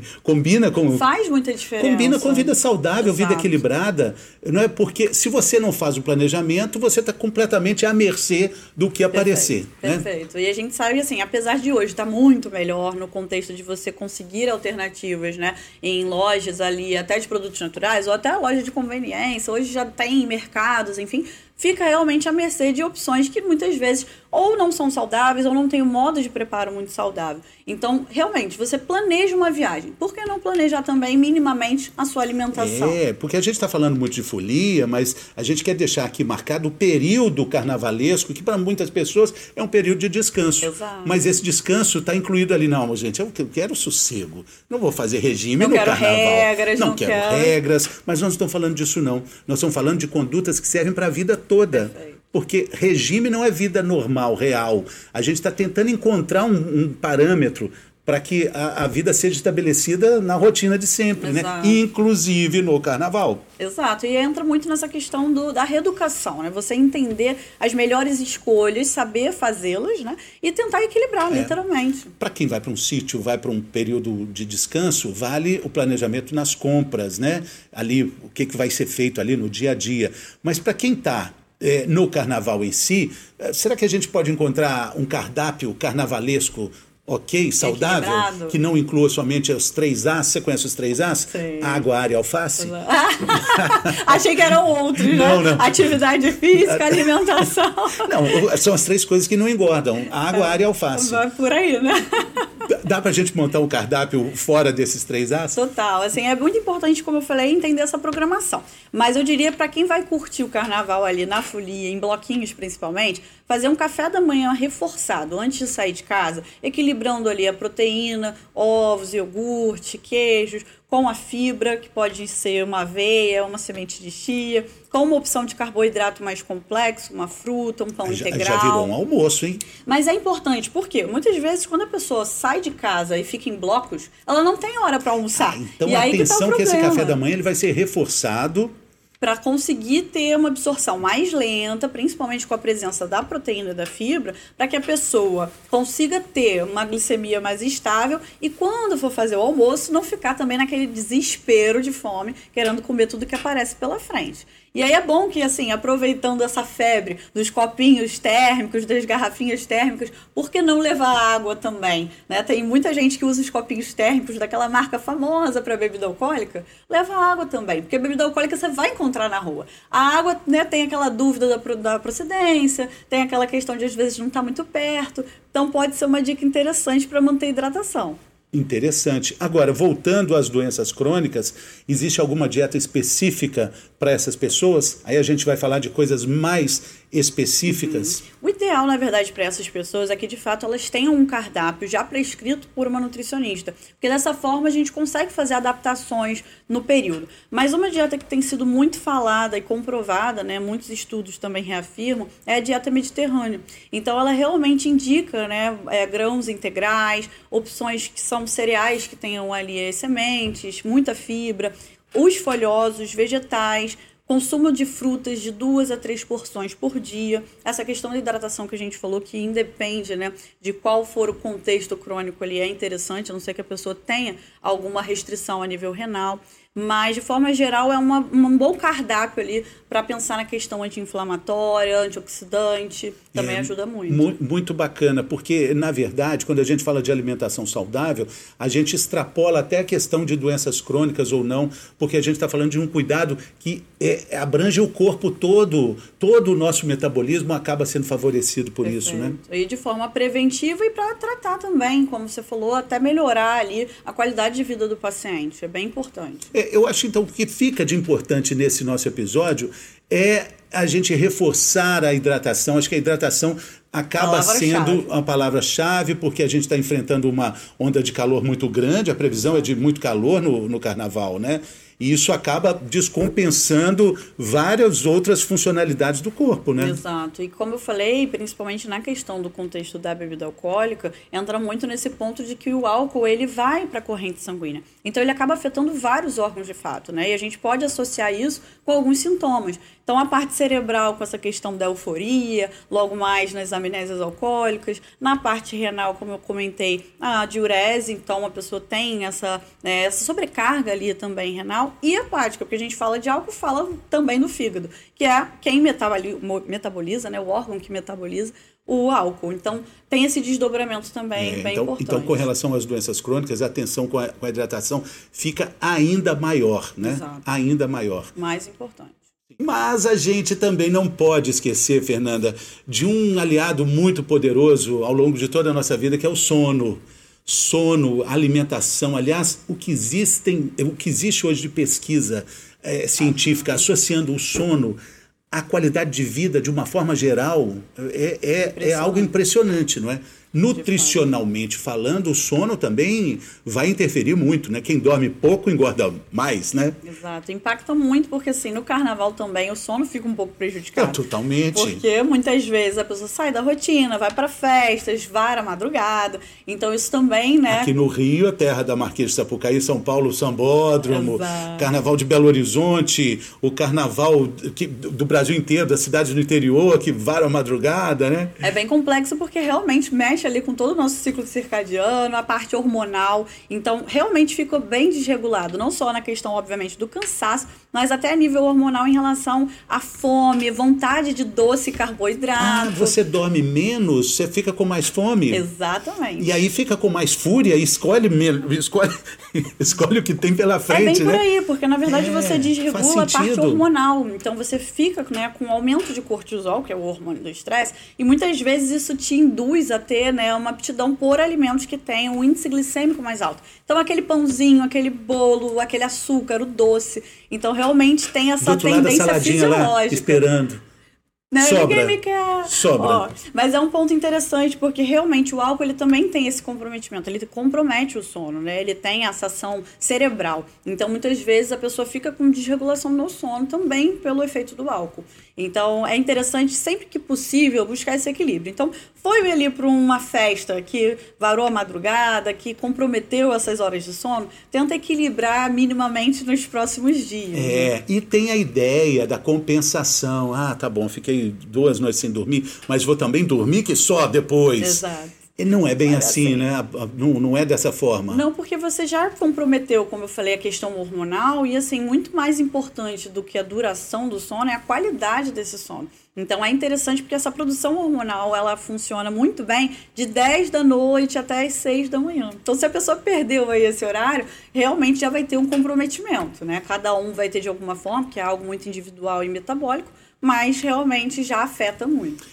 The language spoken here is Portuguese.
combina com. Faz muita diferença. Combina com vida saudável, Exato. vida equilibrada. Não é porque se você não faz o planejamento, você está completamente à mercê do que aparecer. né? Perfeito. E a gente sabe assim, apesar de hoje estar muito melhor no contexto de você conseguir alternativas, né, em lojas ali, até de produtos naturais, ou até a loja de conveniência, hoje já tem mercados, enfim, fica realmente à mercê de opções que muitas vezes ou não são saudáveis ou não tem um modo de preparo muito saudável. Então, realmente, você planeja uma viagem. Por que não planejar também minimamente a sua alimentação? É, porque a gente está falando muito de folia, mas a gente quer deixar aqui marcado o período carnavalesco, que para muitas pessoas é um período de descanso. Exato. Mas esse descanso está incluído ali, não, gente, eu eu quero sossego. Não vou fazer regime Não no quero carnaval. regras, não, não quero, quero. regras, mas nós não estamos falando disso, não. Nós estamos falando de condutas que servem para a vida toda. Perfeito. Porque regime não é vida normal, real. A gente está tentando encontrar um, um parâmetro para que a, a vida seja estabelecida na rotina de sempre, né? Exato. Inclusive no carnaval. Exato, e entra muito nessa questão do, da reeducação, né? Você entender as melhores escolhas, saber fazê-las, né? E tentar equilibrar, É. literalmente. Para quem vai para um sítio, vai para um período de descanso, vale o planejamento nas compras, né? Ali, o que, que vai ser feito ali no dia a dia. Mas para quem está no carnaval em si, eh, será que a gente pode encontrar um cardápio carnavalesco ok, saudável, Equilibrado. que não inclua somente os três As? Você conhece os três As? Sim. Água, ar e alface? Achei que eram outros, né? Não, não. Atividade física, alimentação. Não, são as três coisas que não engordam: água, ar e alface. Vai por aí, né? Dá para a gente montar um cardápio fora desses três As? Total, assim, é muito importante, como eu falei, entender essa programação. Mas eu diria para quem vai curtir o carnaval ali na folia, em bloquinhos principalmente, fazer um café da manhã reforçado antes de sair de casa, equilibrando ali a proteína, ovos, iogurte, queijos, com a fibra, que pode ser uma aveia, uma semente de chia, com uma opção de carboidrato mais complexo, uma fruta, um pão Já, integral. já virou um almoço, hein? Mas é importante, porque muitas vezes quando a pessoa sai de casa e fica em blocos, ela não tem hora para almoçar. Então e aí atenção que, que, tá o esse café da manhã ele vai ser reforçado. Para conseguir ter uma absorção mais lenta, principalmente com a presença da proteína e da fibra, para que a pessoa consiga ter uma glicemia mais estável e quando for fazer o almoço, não ficar também naquele desespero de fome, querendo comer tudo que aparece pela frente. E aí é bom que, assim, aproveitando essa febre dos copinhos térmicos, das garrafinhas térmicas, por que não levar água também? Né? Tem muita gente que usa os copinhos térmicos daquela marca famosa para bebida alcoólica. Leva água também, porque bebida alcoólica você vai encontrar na rua. A água né, tem aquela dúvida da, da procedência, tem aquela questão de às vezes não estar muito perto. Então pode ser uma dica interessante para manter hidratação. Interessante. Agora, voltando às doenças crônicas, existe alguma dieta específica para essas pessoas? Aí a gente vai falar de coisas mais específicas. O ideal, na verdade, para essas pessoas é que de fato elas tenham um cardápio já prescrito por uma nutricionista, porque dessa forma a gente consegue fazer adaptações no período. Mas uma dieta que tem sido muito falada e comprovada, né, muitos estudos também reafirmam, é a dieta mediterrânea. Então ela realmente indica, né, é, grãos integrais, opções que são cereais que tenham ali as sementes, muita fibra, os folhosos, vegetais, Consumo de frutas de duas a três porções por dia. Essa questão da hidratação que a gente falou, que independe né, de qual for o contexto crônico ali, é interessante, a não ser que a pessoa tenha alguma restrição a nível renal. Mas, de forma geral, é uma, um bom cardápio ali para pensar na questão anti-inflamatória, antioxidante. Também É, ajuda muito. mu- Muito bacana, porque, na verdade, quando a gente fala de alimentação saudável, a gente extrapola até a questão de doenças crônicas ou não, porque a gente está falando de um cuidado que é, abrange o corpo todo, todo o nosso metabolismo acaba sendo favorecido por isso, né? Perfeito. E de forma preventiva e para tratar também, como você falou, até melhorar ali a qualidade de vida do paciente. É bem importante. É, Eu acho então que o que fica de importante nesse nosso episódio é a gente reforçar a hidratação. Acho que a hidratação acaba Palavra-chave. sendo a palavra-chave, porque a gente está enfrentando uma onda de calor muito grande, a previsão é de muito calor no, no carnaval, né? E isso acaba descompensando várias outras funcionalidades do corpo, né? Exato. E como eu falei, principalmente na questão do contexto da bebida alcoólica, entra muito nesse ponto de que o álcool ele vai para a corrente sanguínea. Então ele acaba afetando vários órgãos de fato, né? E a gente pode associar isso com alguns sintomas. Então a parte cerebral com essa questão da euforia, logo mais nas amnésias alcoólicas, na parte renal, como eu comentei, a diurese, então a pessoa tem essa, né, essa sobrecarga ali também renal, e hepática, porque a gente fala de álcool, fala também do fígado, que é quem metaboliza, né, o órgão que metaboliza o álcool. Então, tem esse desdobramento também é, bem então, importante. Então, com relação às doenças crônicas, a atenção com a, com a hidratação fica ainda maior, né? Exato. Ainda maior. Mais importante. Mas a gente também não pode esquecer, Fernanda, de um aliado muito poderoso ao longo de toda a nossa vida, que é o sono. Sono, alimentação, aliás, o que existem, o que existe hoje de pesquisa é, científica associando o sono à qualidade de vida de uma forma geral é, é, é algo impressionante, não é? Nutricionalmente falando, o sono também vai interferir muito, né? Quem dorme pouco engorda mais, né? Exato. Impacta muito, porque assim, no carnaval também o sono fica um pouco prejudicado. É, totalmente. Porque muitas vezes a pessoa sai da rotina, vai para festas, vai à madrugada. Então isso também, né? Aqui no Rio, a terra da Marquês de Sapucaí, São Paulo, Sambódromo, Exato. Carnaval de Belo Horizonte, o Carnaval que, do Brasil inteiro, das cidades do interior, que varam à madrugada, né? É bem complexo porque realmente mexe ali com todo o nosso ciclo circadiano, a parte hormonal. Então, realmente ficou bem desregulado, não só na questão, obviamente, do cansaço, mas até a nível hormonal em relação à fome, vontade de doce e carboidrato. Ah, você dorme menos, você fica com mais fome. Exatamente. E aí fica com mais fúria, escolhe, escolhe, escolhe o que tem pela frente, é bem por né? aí, porque na verdade É, você desregula a parte hormonal. Então você fica né, com aumento de cortisol, que é o hormônio do estresse, e muitas vezes isso te induz a ter né, uma aptidão por alimentos que têm um índice glicêmico mais alto. Então aquele pãozinho, aquele bolo, aquele açúcar, o doce. Então realmente tem essa tendência saladinha lá, fisiológica. esperando. Né? Sobra. Sobra. Ó, mas é um ponto interessante porque realmente o álcool ele também tem esse comprometimento, ele compromete o sono, né? Ele tem essa ação cerebral. Então muitas vezes a pessoa fica com desregulação no sono também pelo efeito do álcool. Então é interessante sempre que possível buscar esse equilíbrio. Então foi ali para uma festa que varou a madrugada, que comprometeu essas horas de sono, tenta equilibrar minimamente nos próximos dias. né? É, e tem a ideia da compensação. Ah, tá bom, fiquei duas noites sem dormir, mas vou também dormir que só depois. Exato. Não é bem assim. né? Não, não é dessa forma. Não, porque você já comprometeu, como eu falei, a questão hormonal e assim, muito mais importante do que a duração do sono é a qualidade desse sono. Então é interessante porque essa produção hormonal, ela funciona muito bem de 10 da noite até as 6 da manhã. Então se a pessoa perdeu aí esse horário, realmente já vai ter um comprometimento, né? Cada um vai ter de alguma forma, que é algo muito individual e metabólico, mas realmente já afeta muito.